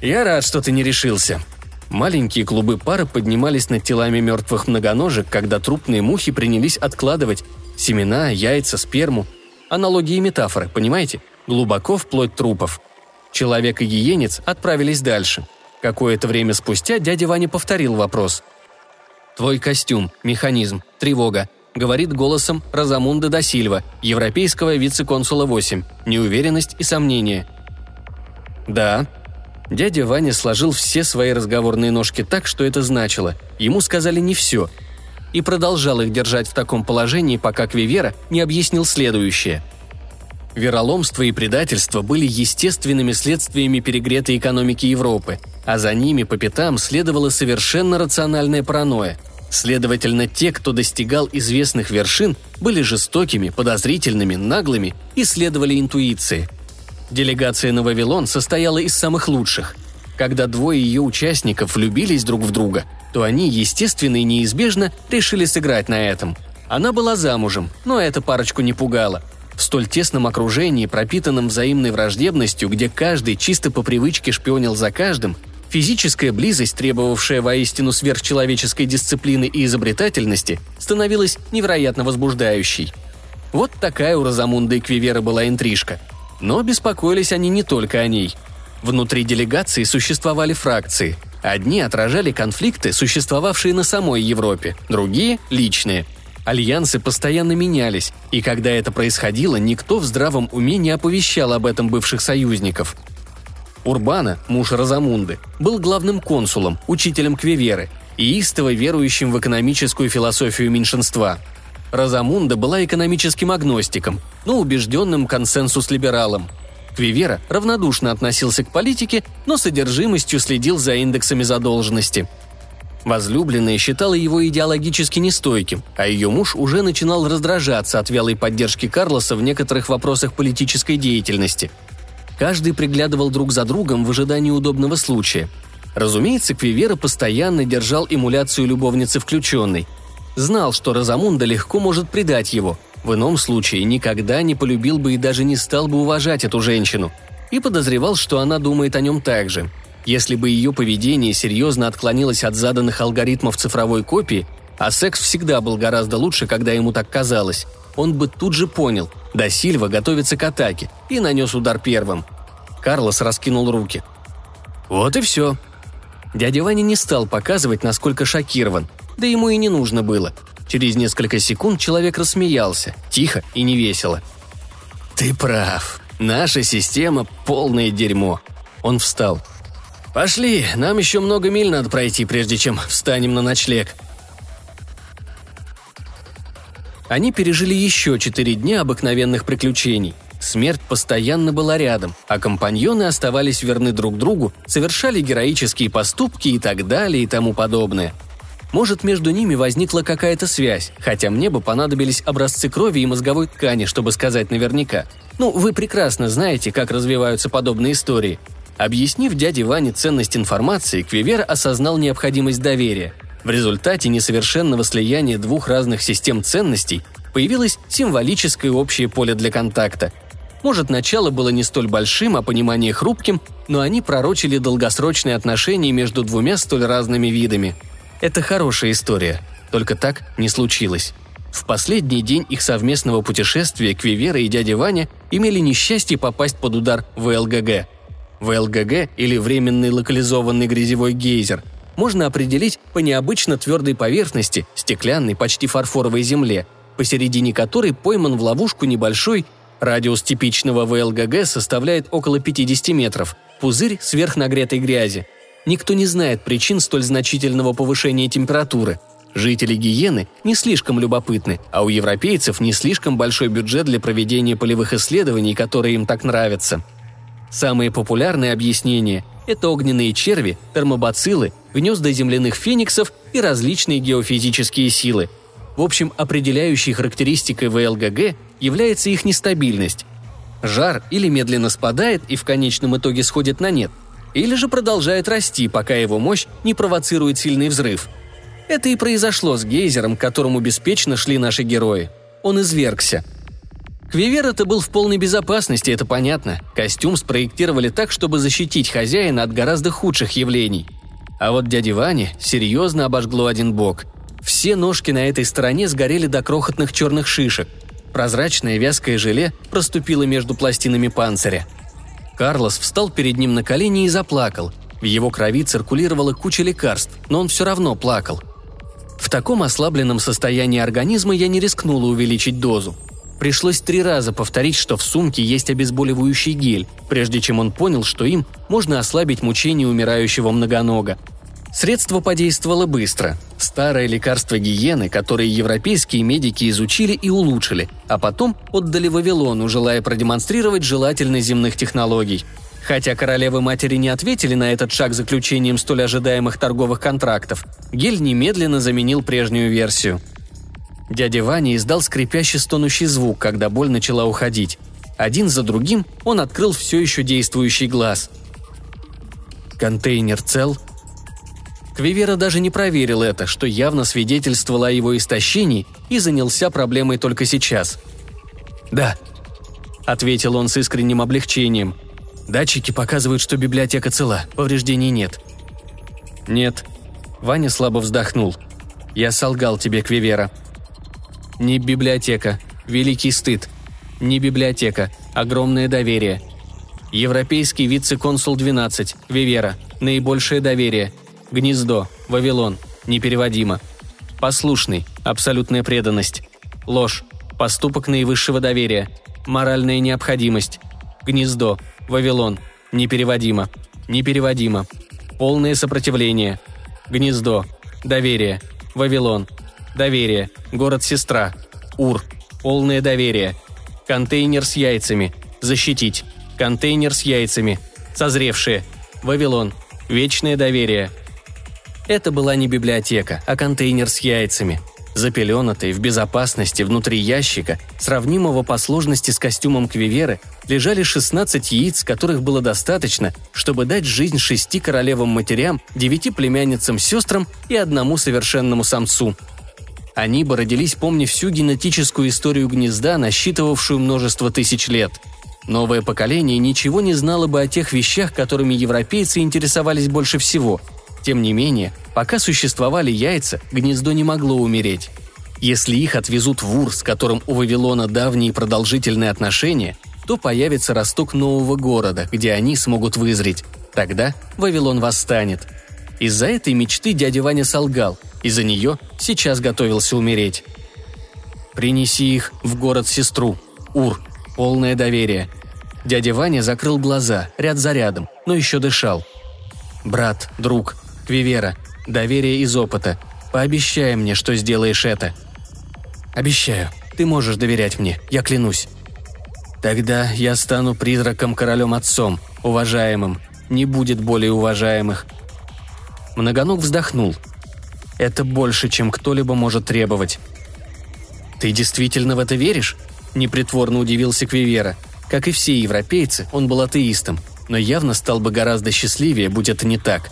«Я рад, что ты не решился», Маленькие клубы пара поднимались над телами мертвых многоножек, когда трупные мухи принялись откладывать семена, яйца, сперму. Аналогии и метафоры, понимаете? Глубоко вплоть трупов. Человек и гиенец отправились дальше. Какое-то время спустя дядя Ваня повторил вопрос – «Твой костюм, механизм, тревога», — говорит голосом Розамунда да Сильва, европейского вице-консула 8, неуверенность и сомнение. «Да». Дядя Ваня сложил все свои разговорные ножки так, что это значило. Ему сказали не все. И продолжал их держать в таком положении, пока Квивера не объяснил следующее – Вероломство и предательство были естественными следствиями перегретой экономики Европы, а за ними по пятам следовала совершенно рациональная паранойя. Следовательно, те, кто достигал известных вершин, были жестокими, подозрительными, наглыми и следовали интуиции. Делегация на Вавилон состояла из самых лучших. Когда двое ее участников влюбились друг в друга, то они, естественно и неизбежно, решили сыграть на этом. Она была замужем, но эта парочку не пугала – в столь тесном окружении, пропитанном взаимной враждебностью, где каждый чисто по привычке шпионил за каждым, физическая близость, требовавшая воистину сверхчеловеческой дисциплины и изобретательности, становилась невероятно возбуждающей. Вот такая у Розамунда и Квивера была интрижка. Но беспокоились они не только о ней. Внутри делегации существовали фракции. Одни отражали конфликты, существовавшие на самой Европе, другие – личные – Альянсы постоянно менялись, и когда это происходило, никто в здравом уме не оповещал об этом бывших союзников. Урбана, муж Розамунды, был главным консулом, учителем Квеверы и истово верующим в экономическую философию меньшинства. Розамунда была экономическим агностиком, но убежденным консенсус-либералом. Квивера равнодушно относился к политике, но содержимостью следил за индексами задолженности – Возлюбленная считала его идеологически нестойким, а ее муж уже начинал раздражаться от вялой поддержки Карлоса в некоторых вопросах политической деятельности. Каждый приглядывал друг за другом в ожидании удобного случая. Разумеется, Квивера постоянно держал эмуляцию любовницы включенной. Знал, что Розамунда легко может предать его. В ином случае никогда не полюбил бы и даже не стал бы уважать эту женщину. И подозревал, что она думает о нем так же – если бы ее поведение серьезно отклонилось от заданных алгоритмов цифровой копии, а секс всегда был гораздо лучше, когда ему так казалось, он бы тут же понял, да Сильва готовится к атаке, и нанес удар первым. Карлос раскинул руки. Вот и все. Дядя Ваня не стал показывать, насколько шокирован, да ему и не нужно было. Через несколько секунд человек рассмеялся, тихо и невесело. «Ты прав. Наша система – полное дерьмо». Он встал. «Пошли, нам еще много миль надо пройти, прежде чем встанем на ночлег». Они пережили еще четыре дня обыкновенных приключений. Смерть постоянно была рядом, а компаньоны оставались верны друг другу, совершали героические поступки и так далее и тому подобное. Может, между ними возникла какая-то связь, хотя мне бы понадобились образцы крови и мозговой ткани, чтобы сказать наверняка. Ну, вы прекрасно знаете, как развиваются подобные истории – Объяснив дяде Ване ценность информации, Квивер осознал необходимость доверия. В результате несовершенного слияния двух разных систем ценностей появилось символическое общее поле для контакта. Может, начало было не столь большим, а понимание хрупким, но они пророчили долгосрочные отношения между двумя столь разными видами. Это хорошая история, только так не случилось. В последний день их совместного путешествия Квивера и дядя Ваня имели несчастье попасть под удар ВЛГГ – ВЛГГ или временный локализованный грязевой гейзер можно определить по необычно твердой поверхности, стеклянной, почти фарфоровой земле, посередине которой пойман в ловушку небольшой, радиус типичного ВЛГГ составляет около 50 метров, пузырь сверхнагретой грязи. Никто не знает причин столь значительного повышения температуры. Жители Гиены не слишком любопытны, а у европейцев не слишком большой бюджет для проведения полевых исследований, которые им так нравятся. Самые популярные объяснения – это огненные черви, термобациллы, гнезда земляных фениксов и различные геофизические силы. В общем, определяющей характеристикой ВЛГГ является их нестабильность. Жар или медленно спадает и в конечном итоге сходит на нет, или же продолжает расти, пока его мощь не провоцирует сильный взрыв – это и произошло с гейзером, к которому беспечно шли наши герои. Он извергся. Квивер-то был в полной безопасности, это понятно. Костюм спроектировали так, чтобы защитить хозяина от гораздо худших явлений. А вот дяде Ване серьезно обожгло один бок. Все ножки на этой стороне сгорели до крохотных черных шишек. Прозрачное вязкое желе проступило между пластинами панциря. Карлос встал перед ним на колени и заплакал. В его крови циркулировала куча лекарств, но он все равно плакал. В таком ослабленном состоянии организма я не рискнула увеличить дозу. Пришлось три раза повторить, что в сумке есть обезболивающий гель, прежде чем он понял, что им можно ослабить мучение умирающего многонога. Средство подействовало быстро. Старое лекарство гиены, которое европейские медики изучили и улучшили, а потом отдали Вавилону, желая продемонстрировать желательность земных технологий – Хотя королевы-матери не ответили на этот шаг заключением столь ожидаемых торговых контрактов, Гель немедленно заменил прежнюю версию. Дядя Ваня издал скрипящий стонущий звук, когда боль начала уходить. Один за другим он открыл все еще действующий глаз. Контейнер цел? Квивера даже не проверил это, что явно свидетельствовало о его истощении и занялся проблемой только сейчас. «Да», — ответил он с искренним облегчением — Датчики показывают, что библиотека цела, повреждений нет». «Нет». Ваня слабо вздохнул. «Я солгал тебе, Квивера». «Не библиотека. Великий стыд. Не библиотека. Огромное доверие. Европейский вице-консул 12. Вивера. Наибольшее доверие. Гнездо. Вавилон. Непереводимо. Послушный. Абсолютная преданность. Ложь. Поступок наивысшего доверия. Моральная необходимость. Гнездо. Вавилон. Непереводимо. Непереводимо. Полное сопротивление. Гнездо. Доверие. Вавилон. Доверие. Город-сестра. Ур. Полное доверие. Контейнер с яйцами. Защитить. Контейнер с яйцами. Созревшие. Вавилон. Вечное доверие. Это была не библиотека, а контейнер с яйцами – Запеленатые, в безопасности, внутри ящика, сравнимого по сложности с костюмом Квиверы, лежали 16 яиц, которых было достаточно, чтобы дать жизнь шести королевам-матерям, девяти племянницам-сестрам и одному совершенному самцу. Они бы родились, помня всю генетическую историю гнезда, насчитывавшую множество тысяч лет. Новое поколение ничего не знало бы о тех вещах, которыми европейцы интересовались больше всего – тем не менее, пока существовали яйца, гнездо не могло умереть. Если их отвезут в Ур, с которым у Вавилона давние продолжительные отношения, то появится росток нового города, где они смогут вызреть. Тогда Вавилон восстанет. Из-за этой мечты дядя Ваня солгал, из-за нее сейчас готовился умереть. «Принеси их в город-сестру. Ур. Полное доверие». Дядя Ваня закрыл глаза, ряд за рядом, но еще дышал. «Брат, друг, Вивера, доверие из опыта. Пообещай мне, что сделаешь это». «Обещаю. Ты можешь доверять мне, я клянусь». «Тогда я стану призраком-королем-отцом, уважаемым. Не будет более уважаемых». Многоног вздохнул. «Это больше, чем кто-либо может требовать». «Ты действительно в это веришь?» – непритворно удивился Квивера. Как и все европейцы, он был атеистом, но явно стал бы гораздо счастливее, будь это не так.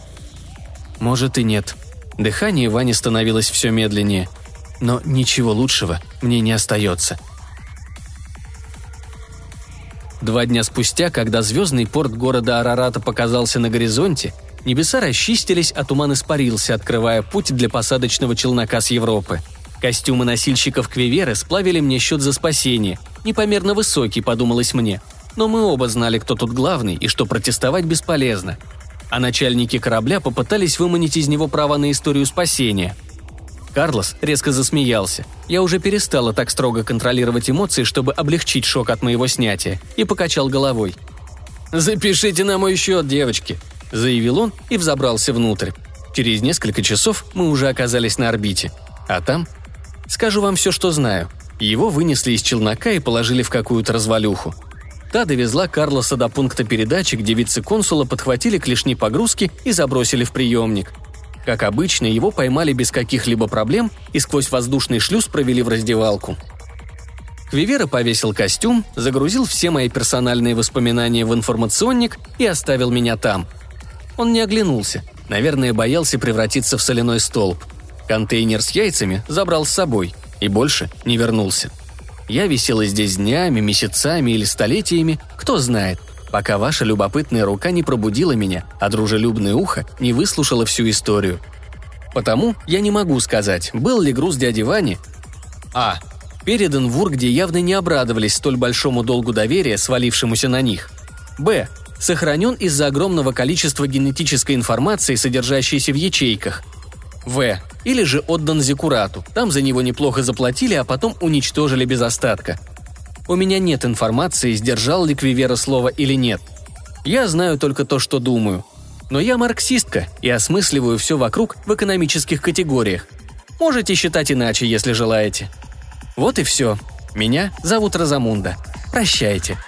Может и нет. Дыхание Вани становилось все медленнее. Но ничего лучшего мне не остается. Два дня спустя, когда звездный порт города Арарата показался на горизонте, небеса расчистились, а туман испарился, открывая путь для посадочного челнока с Европы. Костюмы носильщиков Квиверы сплавили мне счет за спасение. Непомерно высокий, подумалось мне. Но мы оба знали, кто тут главный и что протестовать бесполезно а начальники корабля попытались выманить из него право на историю спасения. Карлос резко засмеялся. Я уже перестала так строго контролировать эмоции, чтобы облегчить шок от моего снятия, и покачал головой. «Запишите на мой счет, девочки», – заявил он и взобрался внутрь. Через несколько часов мы уже оказались на орбите. А там? Скажу вам все, что знаю. Его вынесли из челнока и положили в какую-то развалюху. Та довезла Карлоса до пункта передачи, где вице-консула подхватили клешни погрузки и забросили в приемник. Как обычно, его поймали без каких-либо проблем и сквозь воздушный шлюз провели в раздевалку. Квивера повесил костюм, загрузил все мои персональные воспоминания в информационник и оставил меня там. Он не оглянулся. Наверное, боялся превратиться в соляной столб. Контейнер с яйцами забрал с собой и больше не вернулся. Я висела здесь днями, месяцами или столетиями, кто знает, пока ваша любопытная рука не пробудила меня, а дружелюбное ухо не выслушало всю историю. Потому я не могу сказать, был ли груз дяди Вани А. Передан в УР, где явно не обрадовались столь большому долгу доверия, свалившемуся на них. Б. Сохранен из-за огромного количества генетической информации, содержащейся в ячейках. В. Или же отдан Зекурату. Там за него неплохо заплатили, а потом уничтожили без остатка. У меня нет информации, сдержал ли Квивера слово или нет. Я знаю только то, что думаю. Но я марксистка и осмысливаю все вокруг в экономических категориях. Можете считать иначе, если желаете. Вот и все. Меня зовут Розамунда. Прощайте.